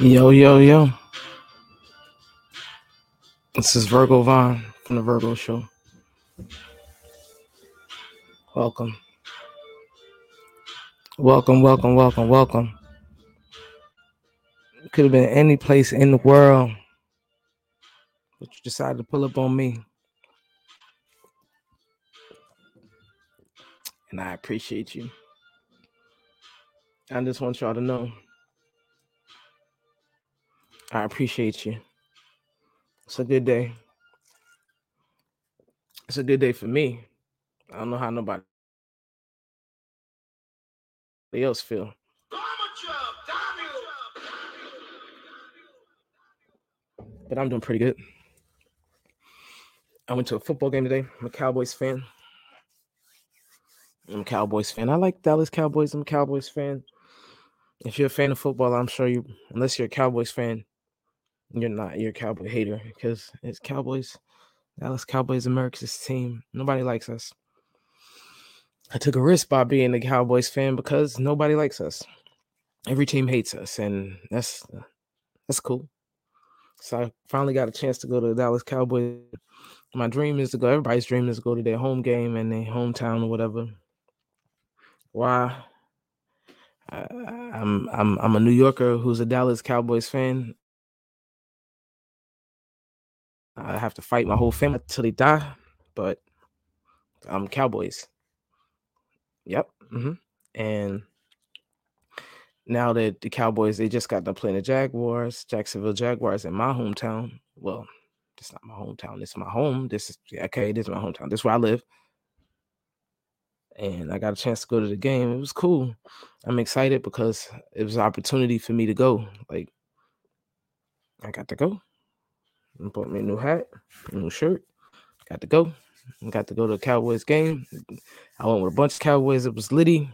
Yo, yo, yo. This is Virgo Vaughn from the Virgo Show. Welcome. Welcome, welcome, welcome, welcome. Could have been any place in the world, but you decided to pull up on me. And I appreciate you. I just want y'all to know I appreciate you. It's a good day. It's a good day for me. I don't know how nobody else feel. But I'm doing pretty good. I went to a football game today. I'm a Cowboys fan. I'm a Cowboys fan. I like Dallas Cowboys. I'm a Cowboys fan. If you're a fan of football, I'm sure you, unless you're a Cowboys fan, you're not. You're a Cowboy hater because it's Cowboys. Dallas Cowboys, America's team. Nobody likes us. I took a risk by being a Cowboys fan because nobody likes us. Every team hates us, and that's uh, that's cool. So I finally got a chance to go to the Dallas Cowboys. My dream is to go. Everybody's dream is to go to their home game and their hometown or whatever. Why? I'm I'm I'm a New Yorker who's a Dallas Cowboys fan. I have to fight my whole family till they die, but I'm Cowboys. Yep. hmm And now that the Cowboys they just got done playing the Jaguars, Jacksonville Jaguars in my hometown. Well, it's not my hometown. Is my home. This is okay. This is my hometown. This is where I live. And I got a chance to go to the game. It was cool. I'm excited because it was an opportunity for me to go. Like I got to go. Bought me a new hat, a new shirt. Got to go. Got to go to a Cowboys game. I went with a bunch of Cowboys. It was Liddy.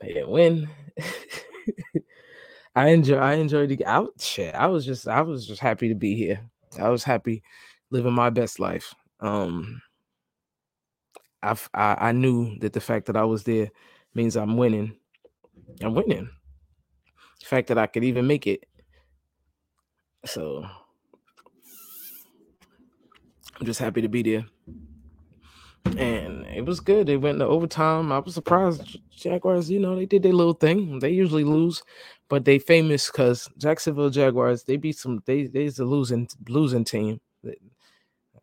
They didn't win. I enjoy. I enjoyed the out. Shit, I was just. I was just happy to be here. I was happy living my best life. Um, I I, I knew that the fact that I was there means I'm winning. I'm winning. The fact that I could even make it. So I'm just happy to be there. And it was good. They went to overtime. I was surprised. Jaguars, you know, they did their little thing. They usually lose, but they famous because Jacksonville Jaguars, they beat some they they's a losing losing team. Uh,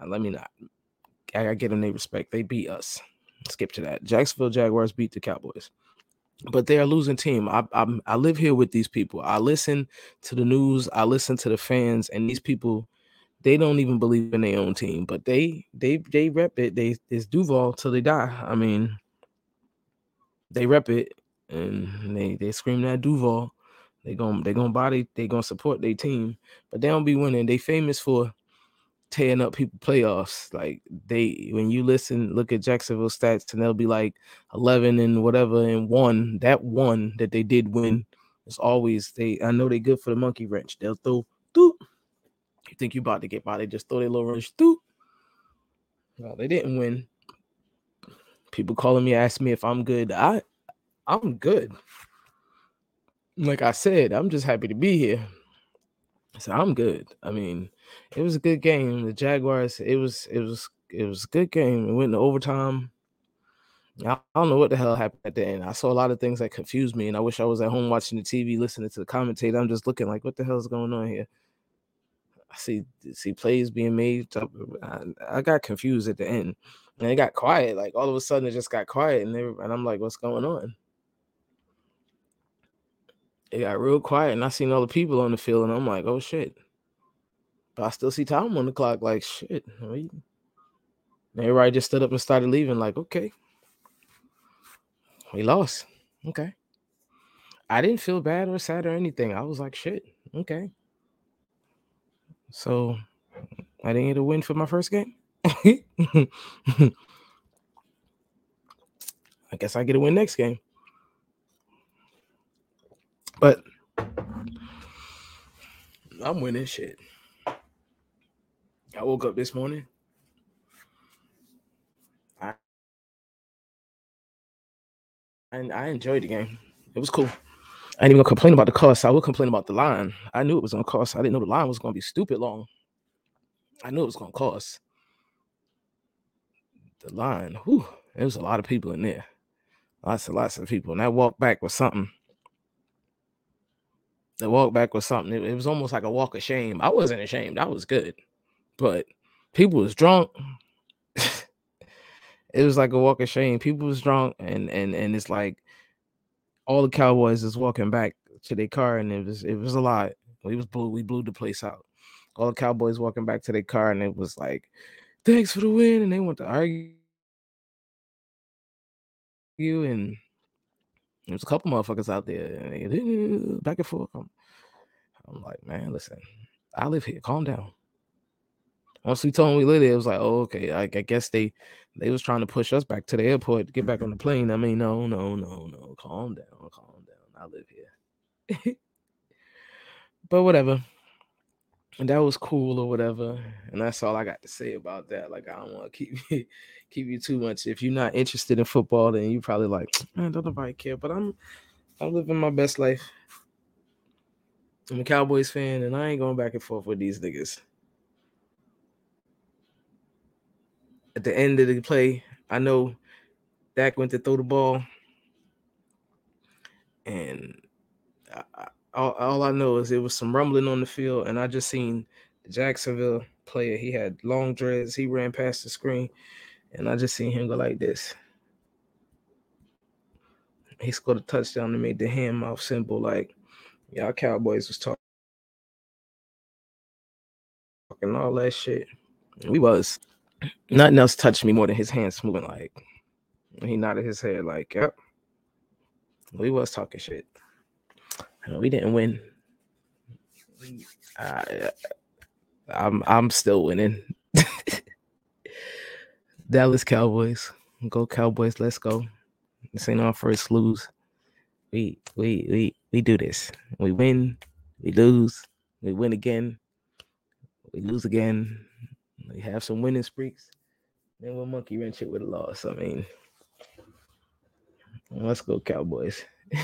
let me not. I gotta give them their respect. They beat us. Skip to that. Jacksonville Jaguars beat the Cowboys but they're a losing team. I, I I live here with these people. I listen to the news. I listen to the fans, and these people, they don't even believe in their own team, but they they they rep it. They it's Duval till they die. I mean, they rep it, and they they scream that Duval. They gonna they gonna body they gonna support their team, but they don't be winning. They famous for tearing up people playoffs. Like they when you listen, look at Jacksonville stats, and they'll be like 11 and whatever and one. That one that they did win is always they I know they good for the monkey wrench. They'll throw doop. You think you about to get by, they just throw their little wrench doop. Well, they didn't win. People calling me ask me if I'm good. I I'm good. Like I said, I'm just happy to be here. So I'm good. I mean, it was a good game. The Jaguars, it was it was it was a good game. It went to overtime. I don't know what the hell happened at the end. I saw a lot of things that confused me, and I wish I was at home watching the TV, listening to the commentator. I'm just looking like, what the hell is going on here? I see see plays being made. I, I got confused at the end, and it got quiet. Like all of a sudden, it just got quiet, and they, and I'm like, what's going on? It got real quiet, and I seen all the people on the field, and I'm like, oh shit. But I still see time on the clock, like shit. Everybody just stood up and started leaving, like, okay. We lost. Okay. I didn't feel bad or sad or anything. I was like, shit, okay. So I didn't get a win for my first game. I guess I get a win next game. But I'm winning shit. I woke up this morning. I and I enjoyed the game. It was cool. I ain't even gonna complain about the cost. I will complain about the line. I knew it was gonna cost. I didn't know the line was gonna be stupid long. I knew it was gonna cost. The line, whew, there was a lot of people in there. Lots and lots of people. And that walk back was something. The walk back was something. It, it was almost like a walk of shame. I wasn't ashamed. I was good. But people was drunk. it was like a walk of shame. People was drunk and and and it's like all the cowboys is walking back to their car and it was it was a lot. We was blew we blew the place out. All the cowboys walking back to their car and it was like, thanks for the win. And they want to argue you and there's a couple motherfuckers out there and they, back and forth. I'm, I'm like, man, listen, I live here. Calm down. Once we told them we live there, it was like, oh, okay. I, I, guess they they was trying to push us back to the airport to get back on the plane. I mean, no, no, no, no. Calm down, calm down. I live here. but whatever. And that was cool or whatever. And that's all I got to say about that. Like, I don't want to keep keep you too much. If you're not interested in football, then you probably like, man, don't nobody care. But I'm I'm living my best life. I'm a Cowboys fan, and I ain't going back and forth with these niggas. At the end of the play, I know Dak went to throw the ball, and I, all, all I know is it was some rumbling on the field, and I just seen the Jacksonville player. He had long dreads. He ran past the screen, and I just seen him go like this. He scored a touchdown and made the hand mouth symbol like y'all Cowboys was talking all that shit. We was. Nothing else touched me more than his hands moving like he nodded his head like, yep. We was talking shit. We didn't win. I, I'm I'm still winning. Dallas Cowboys. Go Cowboys, let's go. This ain't our first lose. We we we we do this. We win, we lose, we win again, we lose again. We have some winning streaks. Then we'll monkey wrench it with a loss. I mean, let's go Cowboys.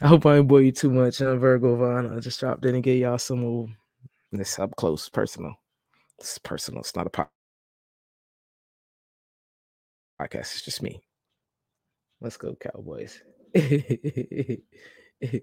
I hope I didn't bore you too much. I'm Virgo Vaughn. I just dropped in and gave y'all some old this up close, personal. It's personal. It's not a podcast. It's just me. Let's go, Cowboys.